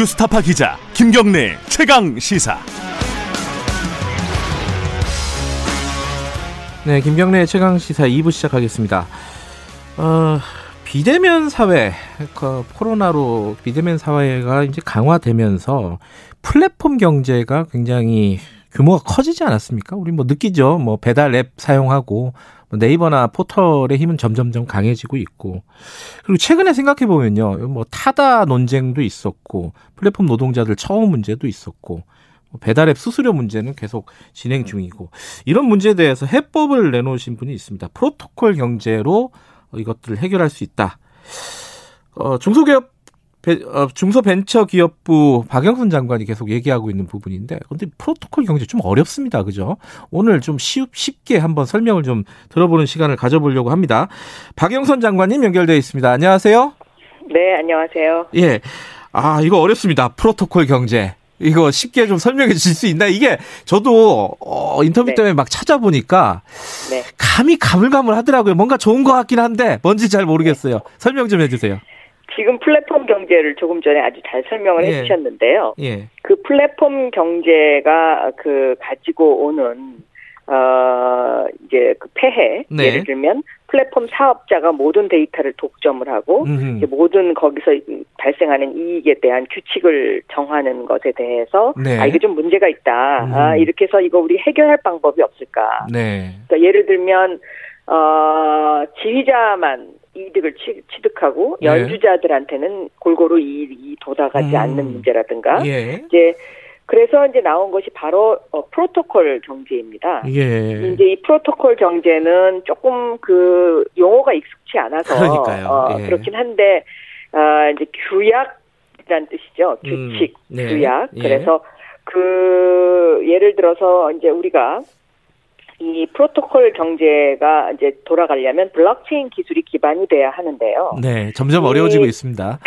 뉴스타파 기자 김경래 최강 시사. 네, 김경래 최강 시사 2부 시작하겠습니다. 어, 비대면 사회, 그 코로나로 비대면 사회가 이제 강화되면서 플랫폼 경제가 굉장히 규모가 커지지 않았습니까? 우리 뭐 느끼죠. 뭐 배달 앱 사용하고 뭐 네이버나 포털의 힘은 점점점 강해지고 있고 그리고 최근에 생각해 보면요, 뭐 타다 논쟁도 있었고 플랫폼 노동자들 처우 문제도 있었고 뭐 배달앱 수수료 문제는 계속 진행 중이고 이런 문제에 대해서 해법을 내놓으신 분이 있습니다. 프로토콜 경제로 이것들을 해결할 수 있다. 어, 중소기업 어, 중소벤처기업부 박영선 장관이 계속 얘기하고 있는 부분인데 근데 프로토콜 경제 좀 어렵습니다. 그죠? 오늘 좀 쉽, 쉽게 한번 설명을 좀 들어보는 시간을 가져보려고 합니다. 박영선 장관님 연결되어 있습니다. 안녕하세요. 네, 안녕하세요. 예. 아, 이거 어렵습니다. 프로토콜 경제. 이거 쉽게 좀 설명해 주실 수 있나요? 이게 저도 어, 인터뷰 네. 때문에 막 찾아보니까 네. 감이 가물가물 하더라고요. 뭔가 좋은 것 같긴 한데 뭔지 잘 모르겠어요. 네. 설명 좀 해주세요. 지금 플랫폼 경제를 조금 전에 아주 잘 설명을 예. 해주셨는데요. 예. 그 플랫폼 경제가 그 가지고 오는 어 이제 그 폐해 네. 예를 들면 플랫폼 사업자가 모든 데이터를 독점을 하고 모든 거기서 발생하는 이익에 대한 규칙을 정하는 것에 대해서 네. 아 이게 좀 문제가 있다. 음. 아 이렇게 해서 이거 우리 해결할 방법이 없을까? 네. 그러니까 예를 들면 어 지휘자만 이득을 취 득하고 예. 연주자들한테는 골고루 이익이 도달하지 음. 않는 문제라든가 예. 이제 그래서 이제 나온 것이 바로 어, 프로토콜 경제입니다. 예. 이제 이 프로토콜 경제는 조금 그 용어가 익숙치 않아서 어, 예. 그렇긴 한데 어, 이제 규약이란 뜻이죠. 음. 규칙, 음. 네. 규약. 예. 그래서 그 예를 들어서 이제 우리가 이 프로토콜 경제가 이제 돌아가려면 블록체인 기술이 기반이 돼야 하는데요. 네, 점점 어려워지고 있습니다.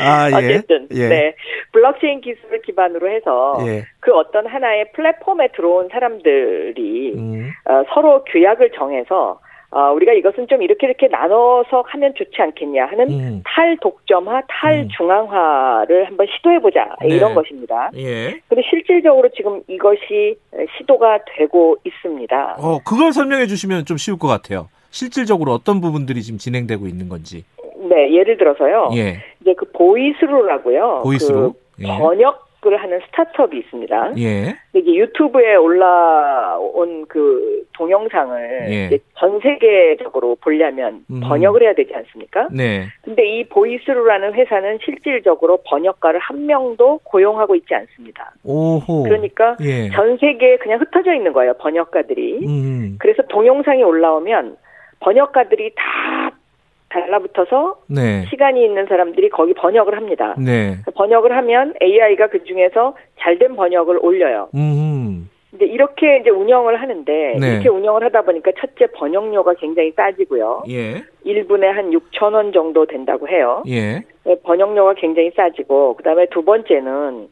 아, 예. 어쨌든 예. 네 블록체인 기술을 기반으로 해서 예. 그 어떤 하나의 플랫폼에 들어온 사람들이 음. 어, 서로 규약을 정해서 어, 우리가 이것은 좀 이렇게 이렇게 나눠서 하면 좋지 않겠냐 하는 음. 탈독점화, 탈중앙화를 음. 한번 시도해보자 네. 이런 것입니다. 예. 그런데 실질적으로 지금 이것이 시도가 되고 있습니다. 어, 그걸 설명해 주시면 좀 쉬울 것 같아요. 실질적으로 어떤 부분들이 지금 진행되고 있는 건지. 네, 예를 들어서요. 예. 이제 그 보이스루라고요. 보이스루. 그 예. 번역 을 하는 스타트업이 있습니다. 예. 이게 유튜브에 올라온 그 동영상을 예. 전 세계적으로 보려면 음. 번역을 해야 되지 않습니까? 네. 근데 이 보이스루라는 회사는 실질적으로 번역가를 한 명도 고용하고 있지 않습니다. 오호. 그러니까 예. 전 세계에 그냥 흩어져 있는 거예요, 번역가들이. 음. 그래서 동영상이 올라오면 번역가들이 다 달라붙어서 네. 시간이 있는 사람들이 거기 번역을 합니다. 네. 번역을 하면 AI가 그 중에서 잘된 번역을 올려요. 음. 이제 이렇게 이제 운영을 하는데 네. 이렇게 운영을 하다 보니까 첫째 번역료가 굉장히 싸지고요. 예. 1분에 한 6천 원 정도 된다고 해요. 예. 네, 번역료가 굉장히 싸지고 그다음에 두 번째는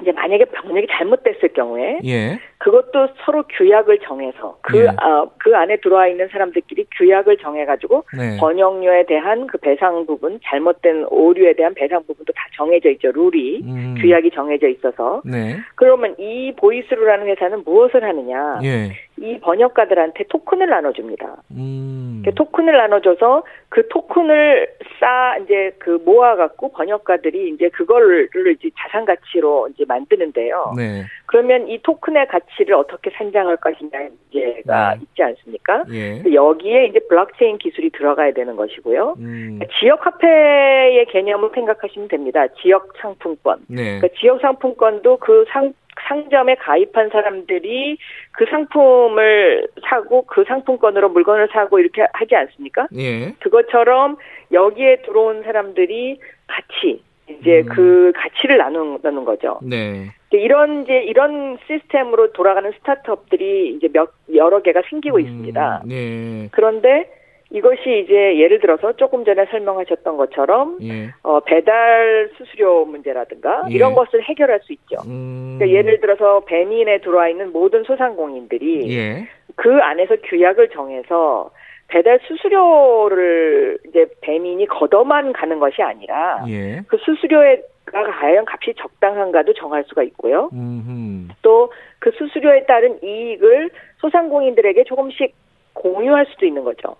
이제 만약에 번역이 잘못됐을 경우에 예. 그것도 서로 규약을 정해서 그, 예. 어, 그 안에 들어와 있는 사람들끼리 규약을 정해가지고 네. 번역료에 대한 그 배상 부분, 잘못된 오류에 대한 배상 부분도 다 정해져 있죠. 룰이 음. 규약이 정해져 있어서. 네. 그러면 이 보이스루라는 회사는 무엇을 하느냐? 예. 이 번역가들한테 토큰을 나눠줍니다. 음. 그 토큰을 나눠줘서 그 토큰을 쌓 이제 그 모아갖고 번역가들이 이제 그거를 이제 자산 가치로 이제 만드는데요. 네. 그러면 이 토큰의 가치를 어떻게 산정할 것이냐 문제가 네. 있지 않습니까? 예. 여기에 이제 블록체인 기술이 들어가야 되는 것이고요. 음. 그러니까 지역 화폐의 개념을 생각하시면 됩니다. 지역 상품권. 네. 그러니까 지역 상품권도 그 상, 상점에 가입한 사람들이 그 상품을 사고 그 상품권으로 물건을 사고 이렇게 하지 않습니까? 예. 그것처럼 여기에 들어온 사람들이 같이 이제 음. 그 가치를 나누는 거죠. 네. 이런 이제 이런 시스템으로 돌아가는 스타트업들이 이제 몇 여러 개가 생기고 음. 있습니다. 네. 그런데 이것이 이제 예를 들어서 조금 전에 설명하셨던 것처럼 예. 어, 배달 수수료 문제라든가 예. 이런 것을 해결할 수 있죠. 음. 그러니까 예를 들어서 배민에 들어와 있는 모든 소상공인들이 예. 그 안에서 규약을 정해서 배달 수수료를 이제 배민이 걷어만 가는 것이 아니라 예. 그 수수료에 가 과연 값이 적당한가도 정할 수가 있고요. 또 그 수수료에 따른 이익을 소상공인들에게 조금씩 공유할 수도 있는 거죠.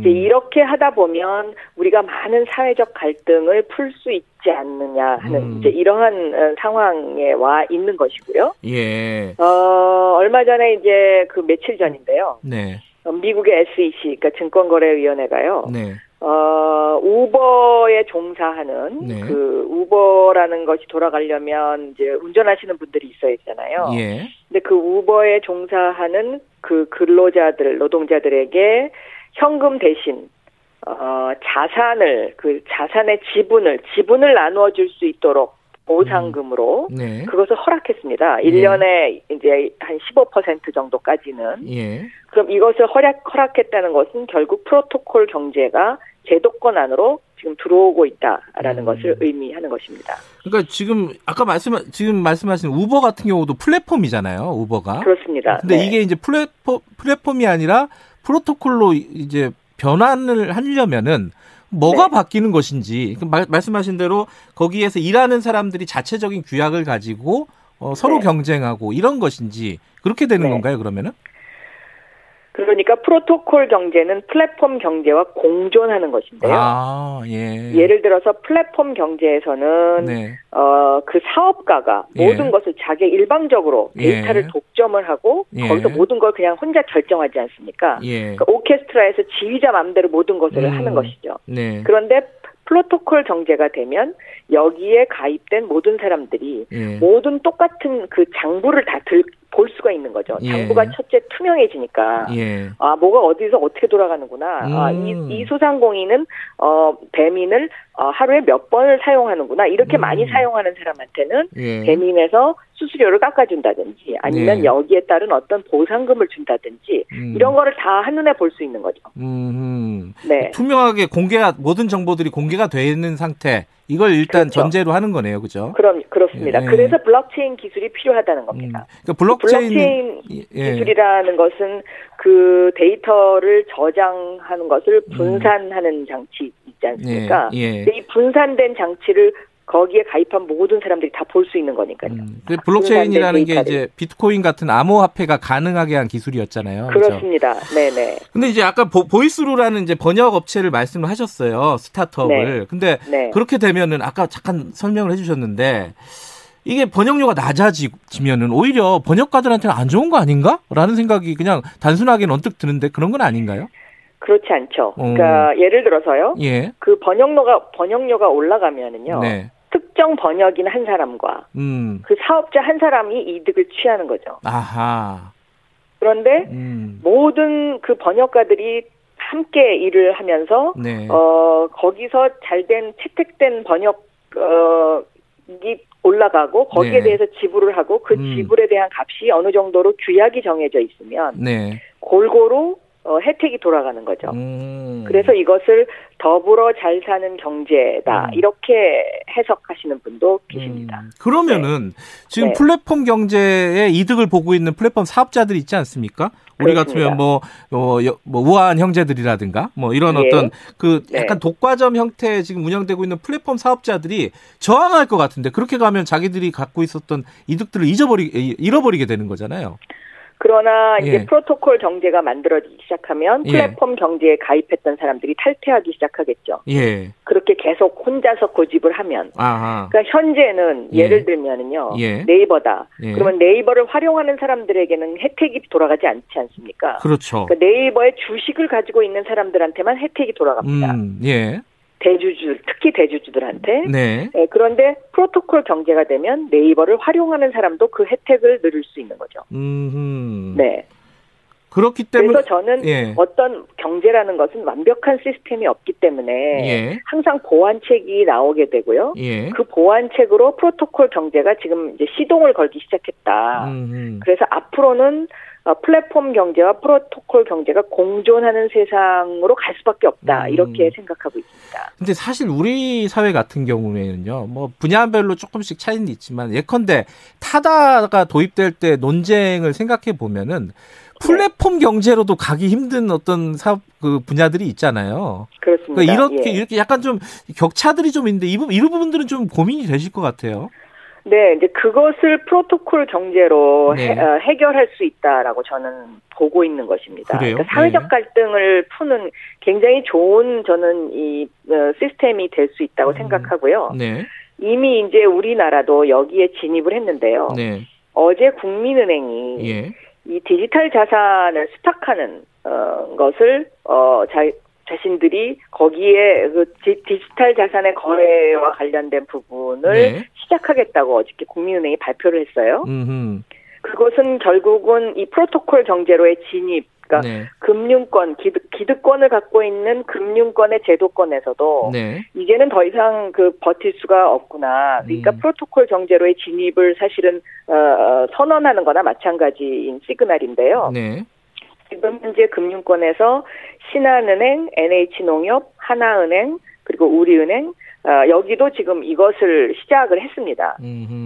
이제 이렇게 하다 보면 우리가 많은 사회적 갈등을 풀 수 있지 않느냐 하는 음. 이제 이러한 어, 상황에 와 있는 것이고요. 예. 어, 얼마 전에 이제 그 며칠 전인데요. 네. 어, 미국의 SEC, 그러니까 증권거래위원회가요. 네. 어, 우버에 종사하는 네. 그 우버라는 것이 돌아가려면 이제 운전하시는 분들이 있어야 되잖아요. 예. 근데 그 우버에 종사하는 그 근로자들, 노동자들에게 현금 대신 어, 자산을 그 자산의 지분을 지분을 나누어 줄 수 있도록 보상금으로 음. 네. 그것을 허락했습니다. 1년에 예. 이제 한 15% 정도까지는. 예. 그럼 이것을 허락, 허락했다는 것은 결국 프로토콜 경제가 제도권 안으로 지금 들어오고 있다라는 음. 것을 의미하는 것입니다. 그러니까 지금 아까 말씀 지금 말씀하신 우버 같은 경우도 플랫폼이잖아요. 우버가. 그렇습니다. 근데 네. 이게 이제 플랫폼 플랫폼이 아니라 프로토콜로 이제 변환을 하려면은 뭐가 네. 바뀌는 것인지 그 말, 말씀하신 대로 거기에서 일하는 사람들이 자체적인 규약을 가지고 어, 서로 네. 경쟁하고 이런 것인지 그렇게 되는 네. 건가요? 그러면은? 그러니까 프로토콜 경제는 플랫폼 경제와 공존하는 것인데요. 아, 예. 예를 들어서 플랫폼 경제에서는 네. 어, 그 사업가가 예. 모든 것을 자기 일방적으로 예. 데이터를 예. 독점을 하고 예. 거기서 모든 걸 그냥 혼자 결정하지 않습니까? 예. 그러니까 오케스트라에서 지휘자 마음대로 모든 것을 음, 하는 것이죠. 네. 그런데 프로토콜 경제가 되면 여기에 가입된 모든 사람들이 예. 모든 똑같은 그 장부를 다 들, 볼 수가 있는 거죠. 예. 장부가 첫째 투명해지니까 예. 아 뭐가 어디서 어떻게 돌아가는구나. 음. 아이 이 소상공인은 어 배민을 어, 하루에 몇 번을 사용하는구나. 이렇게 음. 많이 사용하는 사람한테는 예. 배민에서 수수료를 깎아준다든지 아니면 예. 여기에 따른 어떤 보상금을 준다든지 음. 이런 거를 다 한눈에 볼 수 있는 거죠. 음. 네. 투명하게 공개가 모든 정보들이 공개가 되어 있는 상태. 이걸 일단 그렇죠. 전제로 하는 거네요, 그죠? 그럼 그렇습니다. 예. 그래서 블록체인 기술이 필요하다는 겁니다. 음. 그러니까 블록체인, 블록체인 예. 기술이라는 것은 그 데이터를 저장하는 것을 음. 분산하는 음. 장치 있지 않습니까? 예. 예. 이 분산된 장치를 거기에 가입한 모든 사람들이 다 볼 수 있는 거니까요. 음. 블록체인이라는 게 이제 비트코인 같은 암호화폐가 가능하게 한 기술이었잖아요. 그렇습니다. 그렇죠? 네네. 근데 이제 아까 보, 이스루라는 이제 번역 업체를 말씀을 하셨어요. 스타트업을. 네. 근데 네. 그렇게 되면은 아까 잠깐 설명을 해주셨는데 이게 번역료가 낮아지면은 오히려 번역가들한테는 안 좋은 거 아닌가? 라는 생각이 그냥 단순하게는 언뜻 드는데 그런 건 아닌가요? 그렇지 않죠. 어. 그러니까 예를 들어서요. 예. 그 번역료가 번역료가 올라가면은요. 네. 특정 번역인 한 사람과 음. 그 사업자 한 사람이 이득을 취하는 거죠. 아하. 그런데 음. 모든 그 번역가들이 함께 일을 하면서 네. 어 거기서 잘된 채택된 번역 어이 올라가고 거기에 네. 대해서 지불을 하고 그 음. 지불에 대한 값이 어느 정도로 규약이 정해져 있으면 네. 골고루 어, 혜택이 돌아가는 거죠. 음. 그래서 이것을 더불어 잘 사는 경제다 음. 이렇게 해석하시는 분도 계십니다. 음. 그러면은 네. 지금 네. 플랫폼 경제의 이득을 보고 있는 플랫폼 사업자들이 있지 않습니까? 우리 같으면 뭐, 뭐, 뭐 우아한 형제들이라든가 뭐 이런 예. 어떤 그 네. 약간 네. 독과점 형태 지금 운영되고 있는 플랫폼 사업자들이 저항할 것 같은데 그렇게 가면 자기들이 갖고 있었던 이득들을 잊어버리 잃어버리게 되는 거잖아요. 그러나 이제 예. 프로토콜 경제가 만들어지기 시작하면 예. 플랫폼 예. 경제에 가입했던 사람들이 탈퇴하기 시작하겠죠. 예. 그렇게 계속 혼자서 고집을 하면. 아하. 그러니까 현재는 예. 를 들면은요. 예. 네이버다. 예. 그러면 네이버를 활용하는 사람들에게는 혜택이 돌아가지 않지 않습니까? 그렇죠. 그러니까 네이버의 주식을 가지고 있는 사람들한테만 혜택이 돌아갑니다. 음, 예. 대주주 특히 대주주들한테 네. 네. 그런데 프로토콜 경제가 되면 네이버를 활용하는 사람도 그 혜택을 누릴 수 있는 거죠. 음흠. 네. 그렇기 때문에 그래서 저는 예. 어떤 경제라는 것은 완벽한 시스템이 없기 때문에 예. 항상 보완책이 나오게 되고요. 예. 그 보완책으로 프로토콜 경제가 지금 이제 시동을 걸기 시작했다. 음흠. 그래서 앞으로는 어, 플랫폼 경제와 프로토콜 경제가 공존하는 세상으로 갈 수밖에 없다 음. 이렇게 생각하고 있습니다. 근데 사실 우리 사회 같은 경우에는요, 뭐 분야별로 조금씩 차이는 있지만 예컨대 타다가 도입될 때 논쟁을 생각해 보면은 플랫폼 네. 경제로도 가기 힘든 어떤 사업 그 분야들이 있잖아요. 그렇습니다. 그러니까 이렇게 예. 이렇게 약간 좀 격차들이 좀 있는데 이 부분 이런 부분들은 좀 고민이 되실 것 같아요. 네, 이제 그것을 프로토콜 경제로 네. 해, 어, 해결할 수 있다라고 저는 보고 있는 것입니다. 그래요? 그러니까 사회적 네. 갈등을 푸는 굉장히 좋은 저는 이 어, 시스템이 될 수 있다고 음. 생각하고요. 네. 이미 이제 우리나라도 여기에 진입을 했는데요. 네. 어제 국민은행이 예. 이 디지털 자산을 수탁하는 어, 것을 어, 자, 자신들이 거기에 그 디지털 자산의 거래와 관련된 부분을 네. 시작하겠다고 어저께 국민은행이 발표를 했어요. 음흠. 그것은 결국은 이 프로토콜 경제로의 진입, 그러니까 네. 금융권, 기득, 기득권을 갖고 있는 금융권의 제도권에서도 네. 이제는 더 이상 그 버틸 수가 없구나. 그러니까 음. 프로토콜 경제로의 진입을 사실은 어, 어 선언하는 거나 마찬가지인 시그널인데요. 네. 지금 현재 금융권에서 신한은행, NH농협, 하나은행, 그리고 우리은행, 어, 여기도 지금 이것을 시작을 했습니다.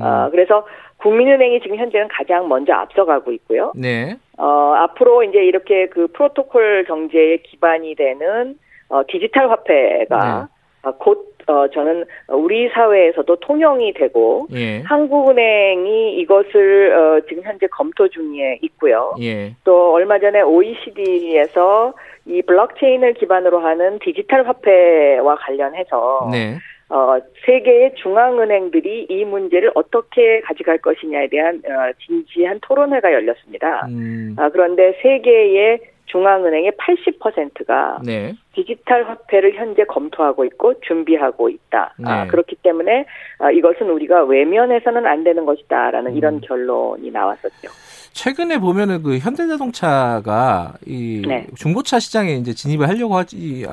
어, 그래서 국민은행이 지금 현재는 가장 먼저 앞서가고 있고요. 네. 어, 앞으로 이제 이렇게 그 프로토콜 경제의 기반이 되는 어, 디지털 화폐가 네. 어, 곧 어, 저는 우리 사회에서도 통용이 되고 예. 한국은행이 이것을 어, 지금 현재 검토 중에 있고요. 예. 또 얼마 전에 OECD에서 이 블록체인을 기반으로 하는 디지털 화폐와 관련해서 네. 어, 세계의 중앙은행들이 이 문제를 어떻게 가져갈 것이냐에 대한 어, 진지한 토론회가 열렸습니다. 음. 아, 그런데 세계의 중앙은행의 80%가 네. 디지털 화폐를 현재 검토하고 있고 준비하고 있다. 아, 네. 아, 그렇기 때문에 아, 이것은 우리가 외면해서는 안 되는 것이다라는 음. 이런 결론이 나왔었죠. 최근에 보면은 그 현대자동차가 이 네. 중고차 시장에 이제 진입을 하려고 하지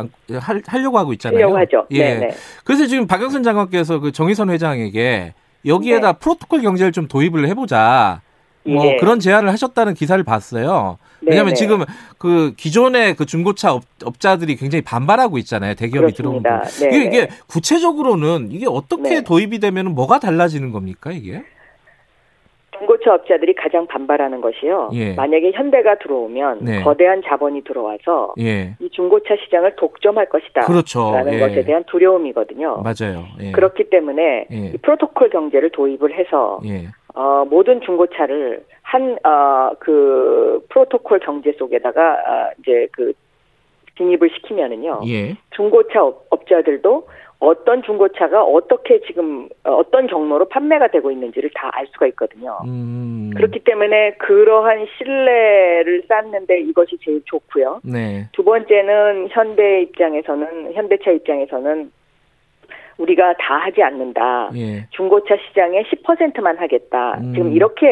하려고 하고 있잖아요. 하려고 하죠. 예. 네네. 그래서 지금 박영선 장관께서 그 정의선 회장에게 여기에다 네. 프로토콜 경제를 좀 도입을 해보자. 뭐 예. 그런 제안을 하셨다는 기사를 봤어요. 왜냐하면 지금 그 기존의 그 중고차 업, 자들이 굉장히 반발하고 있잖아요. 대기업이 들어오는 이게, 이게 구체적으로는 이게 어떻게 네. 도입이 되면 뭐가 달라지는 겁니까 이게? 중고차 업자들이 가장 반발하는 것이요. 예. 만약에 현대가 들어오면 네. 거대한 자본이 들어와서 예. 이 중고차 시장을 독점할 것이다. 그렇죠. 라는 예. 것에 대한 두려움이거든요. 맞아요. 예. 그렇기 때문에 예. 이 프로토콜 경제를 도입을 해서 예. 어, 모든 중고차를 한, 어, 그, 프로토콜 경제 속에다가, 어, 이제 그, 진입을 시키면은요. 예. 중고차 업, 업자들도 어떤 중고차가 어떻게 지금 어, 어떤 경로로 판매가 되고 있는지를 다 알 수가 있거든요. 음. 그렇기 때문에 그러한 신뢰를 쌓는데 이것이 제일 좋고요. 네. 두 번째는 현대 입장에서는 현대차 입장에서는 우리가 다 하지 않는다. 예. 중고차 시장의 10%만 하겠다. 음. 지금 이렇게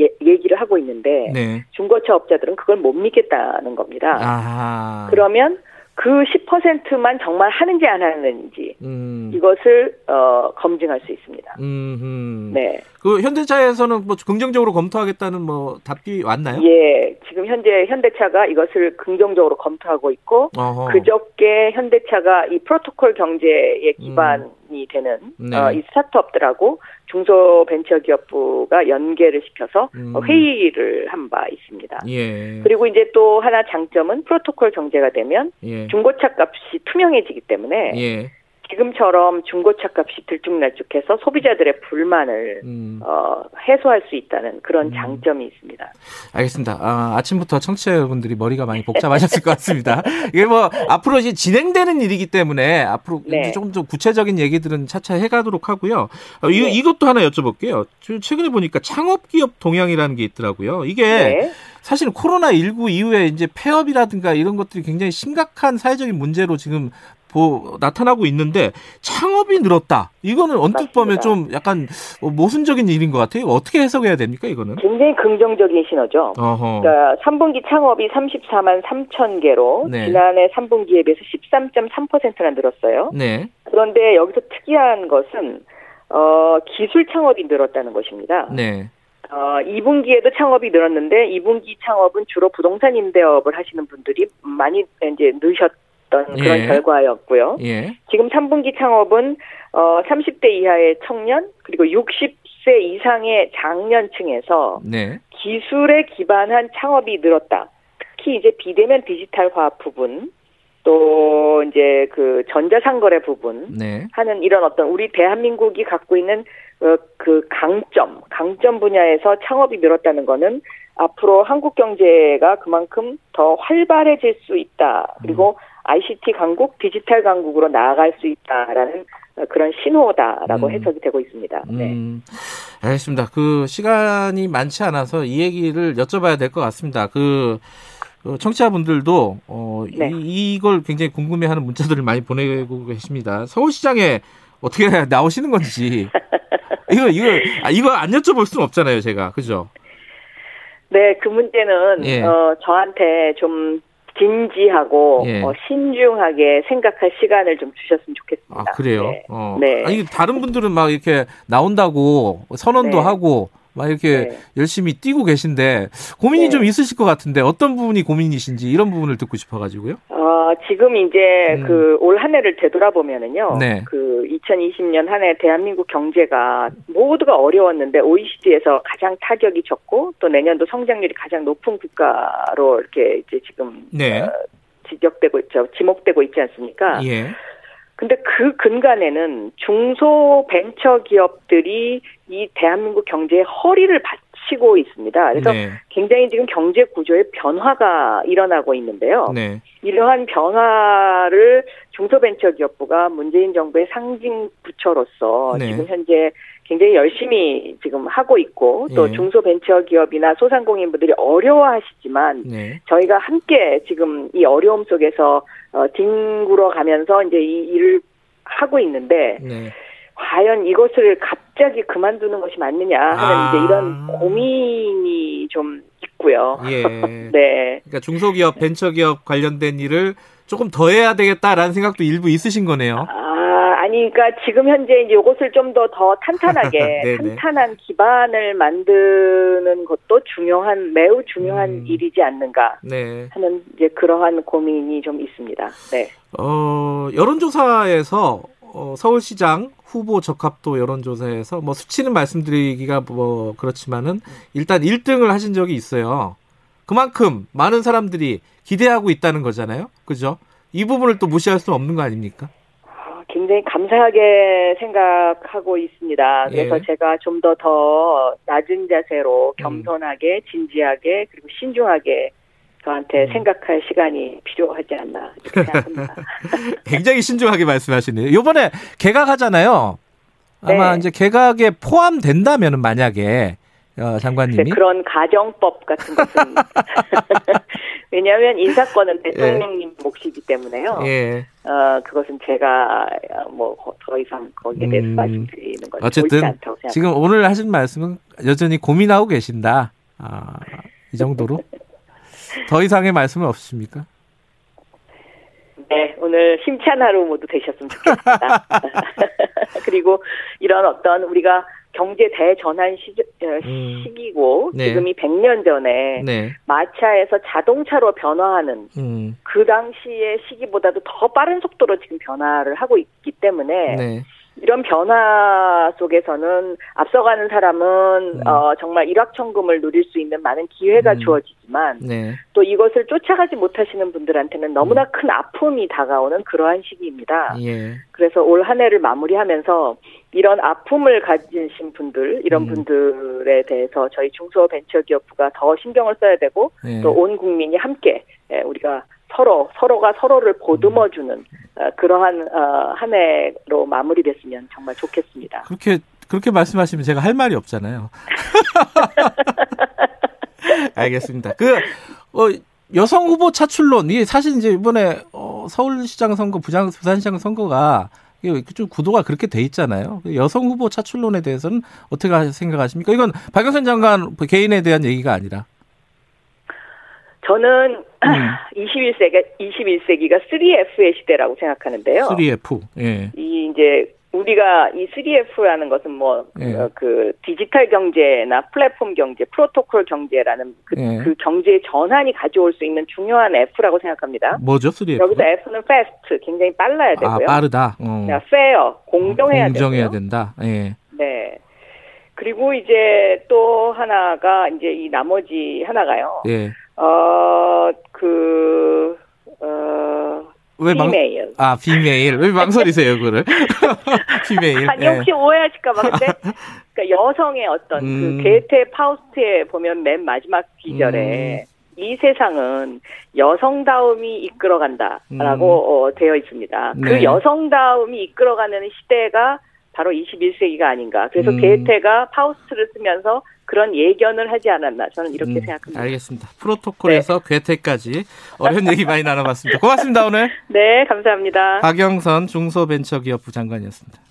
예, 얘기를 하고 있는데 네. 중고차 업자들은 그걸 못 믿겠다는 겁니다. 아하. 그러면 그 10%만 정말 하는지 안 하는지 음. 이것을 어, 검증할 수 있습니다. 음흠. 네. 그 현대차에서는 뭐 긍정적으로 검토하겠다는 뭐 답이 왔나요? 예, 지금 현재 현대차가 이것을 긍정적으로 검토하고 있고 어허. 그저께 현대차가 이 프로토콜 경제의 기반 이 음. 되는 네. 어, 이 스타트업들하고 중소벤처기업부가 연계를 시켜서 음. 회의를 한 바 있습니다. 예. 그리고 이제 또 하나 장점은 프로토콜 경제가 되면 예. 중고차 값이 투명해지기 때문에 예. 지금처럼 중고차 값이 들쭉날쭉해서 소비자들의 불만을 음. 어, 해소할 수 있다는 그런 음. 장점이 있습니다. 알겠습니다. 아, 아침부터 청취자 여러분들이 머리가 많이 복잡하셨을 것 같습니다. 이게 뭐 앞으로 이제 진행되는 일이기 때문에 앞으로 네. 조금 더 구체적인 얘기들은 차차 해가도록 하고요. 어, 이, 네. 이것도 하나 여쭤볼게요. 최근에 보니까 창업기업 동향이라는 게 있더라고요. 이게 네. 사실 코로나 19 이후에 이제 폐업이라든가 이런 것들이 굉장히 심각한 사회적인 문제로 지금 보, 나타나고 있는데 창업이 늘었다. 이거는 언뜻 보면 좀 약간 모순적인 일인 것 같아요. 어떻게 해석해야 됩니까, 이거는? 굉장히 긍정적인 신호죠. 어허. 그러니까 3분기 창업이 34만 3천 개로 네. 지난해 3분기에 비해서 13.3%나 늘었어요. 네. 그런데 여기서 특이한 것은 어, 기술 창업이 늘었다는 것입니다. 네. 어, 2분기에도 창업이 늘었는데 2분기 창업은 주로 부동산 임대업을 하시는 분들이 많이 이제 늘셨 있었던 그런 예. 결과였고요. 예. 지금 3분기 창업은 어 30대 이하의 청년 그리고 60 60세 이상의 장년층에서 네. 기술에 기반한 창업이 늘었다. 특히 이제 비대면 디지털화 부분 또 이제 그 전자상거래 부분 네. 하는 이런 어떤 우리 대한민국이 갖고 있는 어, 그 강점 강점 분야에서 창업이 늘었다는 거는 앞으로 한국 경제가 그만큼 더 활발해질 수 있다. 그리고 음. ICT 강국, 디지털 강국으로 나아갈 수 있다라는 그런 신호다라고 음. 해석이 되고 있습니다. 네. 음, 알겠습니다. 그 시간이 많지 않아서 이 얘기를 여쭤봐야 될 것 같습니다. 그 어, 청취자분들도 어, 네. 이, 이걸 굉장히 궁금해하는 문자들을 많이 보내고 계십니다. 서울시장에 어떻게 나오시는 건지 이거 이거 아, 이거 안 여쭤볼 수는 없잖아요, 제가 그죠? 네, 그 문제는 예. 어, 저한테 좀 진지하고 예. 어, 신중하게 생각할 시간을 좀 주셨으면 좋겠습니다. 아 그래요? 네. 어. 네. 아니 다른 분들은 막 이렇게 나온다고 선언도 네. 하고 막 이렇게 네. 열심히 뛰고 계신데 고민이 네. 좀 있으실 것 같은데 어떤 부분이 고민이신지 이런 부분을 듣고 싶어가지고요. 어, 지금 이제 음. 그올 한 해를 되돌아보면은요. 네. 그 2020년 한 해 대한민국 경제가 모두가 어려웠는데 OECD에서 가장 타격이 적고 또 내년도 성장률이 가장 높은 국가로 이렇게 이제 지금 네. 어, 지적되고 있죠. 지목되고 있지 않습니까? 예. 근데 그 근간에는 중소 벤처 기업들이 이 대한민국 경제의 허리를 받 치고 있습니다. 그래서 네. 굉장히 지금 경제 구조의 변화가 일어나고 있는데요. 네. 이러한 변화를 중소벤처기업부가 문재인 정부의 상징 부처로서 네. 지금 현재 굉장히 열심히 지금 하고 있고 또 예. 중소벤처기업이나 소상공인분들이 어려워하시지만 네. 저희가 함께 지금 이 어려움 속에서 어, 뒹굴어 가면서 이제 이 일을 하고 있는데 네. 과연 이것을 갑자기 그만두는 것이 맞느냐 하는 아. 이제 이런 고민이 좀 있고요. 예. 네. 그러니까 중소기업, 벤처기업 관련된 일을 조금 더 해야 되겠다라는 생각도 일부 있으신 거네요. 아, 아니, 그러니까 지금 현재 이제 이것을 좀 더더 탄탄하게 탄탄한 기반을 만드는 것도 중요한 매우 중요한 음. 일이지 않는가 네. 하는 이제 그러한 고민이 좀 있습니다. 네. 어, 여론조사에서 어, 서울시장 후보 적합도 여론조사에서 뭐 수치는 말씀드리기가 뭐 그렇지만은 일단 1등을 하신 적이 있어요. 그만큼 많은 사람들이 기대하고 있다는 거잖아요. 그죠? 이 부분을 또 무시할 수 없는 거 아닙니까? 아, 굉장히 감사하게 생각하고 있습니다. 그래서 예. 제가 좀 더더 더 낮은 자세로 음. 겸손하게 진지하게 그리고 신중하게 저한테 음. 생각할 시간이 필요하지 않나 이렇게 생각합니다. 굉장히 신중하게 말씀하시네요. 이번에 개각하잖아요. 아마 네. 이제 개각에 포함된다면은 만약에 어, 장관님이 네, 그런 가정법 같은 것은 왜냐하면 인사권은 예. 대통령님 예. 몫이기 때문에요. 예. 어 그것은 제가 뭐 더 이상 거기에 대해서 음, 말씀드리는 건 어쨌든 지금 오늘 하신 말씀은 여전히 고민하고 계신다. 아, 이 정도로 더 이상의 말씀은 없으십니까? 네, 오늘 힘찬 하루 모두 되셨으면 좋겠습니다. 그리고 이런 어떤 우리가 경제 대전환 시, 어, 음. 시기고 네. 지금이 100년 전에 네. 마차에서 자동차로 변화하는 음. 그 당시의 시기보다도 더 빠른 속도로 지금 변화를 하고 있기 때문에 네. 이런 변화 속에서는 앞서가는 사람은 음. 어, 정말 일확천금을 누릴 수 있는 많은 기회가 음. 주어지지만 네. 또 이것을 쫓아가지 못하시는 분들한테는 너무나 음. 큰 아픔이 다가오는 그러한 시기입니다. 예. 그래서 올 한 해를 마무리하면서 이런 아픔을 가지신 분들, 이런 음. 분들에 대해서 저희 중소벤처기업부가 더 신경을 써야 되고 예. 또온 국민이 함께 예, 우리가 서로 서로가 서로를 보듬어주는 어, 그러한 어, 한 해로 마무리됐으면 정말 좋겠습니다. 그렇게 그렇게 말씀하시면 제가 할 말이 없잖아요. 알겠습니다. 그 어, 여성 후보 차출론 이게 사실 이제 이번에 어, 서울시장 선거, 부장 부산시장 선거가 좀 구도가 그렇게 돼 있잖아요. 여성 후보 차출론에 대해서는 어떻게 생각하십니까? 이건 박영선 장관 개인에 대한 얘기가 아니라. 저는 음. 21세기 21세기가 3F의 시대라고 생각하는데요. 3F. 예. 이 이제 우리가 이 3F라는 것은 뭐그 예. 어, 그 디지털 경제나 플랫폼 경제, 프로토콜 경제라는 그, 예. 그 경제의 전환이 가져올 수 있는 중요한 F라고 생각합니다. 뭐죠, 3F? 여기서 F는 fast, 굉장히 빨라야 아, 되고요. 아, 빠르다. 어. fair, 공정해야, 공정해야 된다. 예. 네. 그리고 이제 또 하나가 이제 이 나머지 하나가요. 예. 어, 그, 어, 왜 female. 아, female. 왜 망설이세요, 그거를? female. 아니, 혹시 예. 오해하실까봐. 근데, 그러니까 여성의 어떤 그 음. 그 괴테 파우스트에 보면 맨 마지막 구절에 음. 이 세상은 여성다움이 이끌어간다라고 음. 어, 되어 있습니다. 그 네. 그 여성다움이 이끌어가는 시대가 바로 21세기가 아닌가. 그래서 음. 괴테가 파우스트를 쓰면서 그런 예견을 하지 않았나. 저는 이렇게 음, 생각합니다. 알겠습니다. 프로토콜에서 네. 괴테까지 어려운 얘기 많이 나눠봤습니다. 고맙습니다, 오늘. 네, 감사합니다. 박영선 중소벤처기업부 장관이었습니다.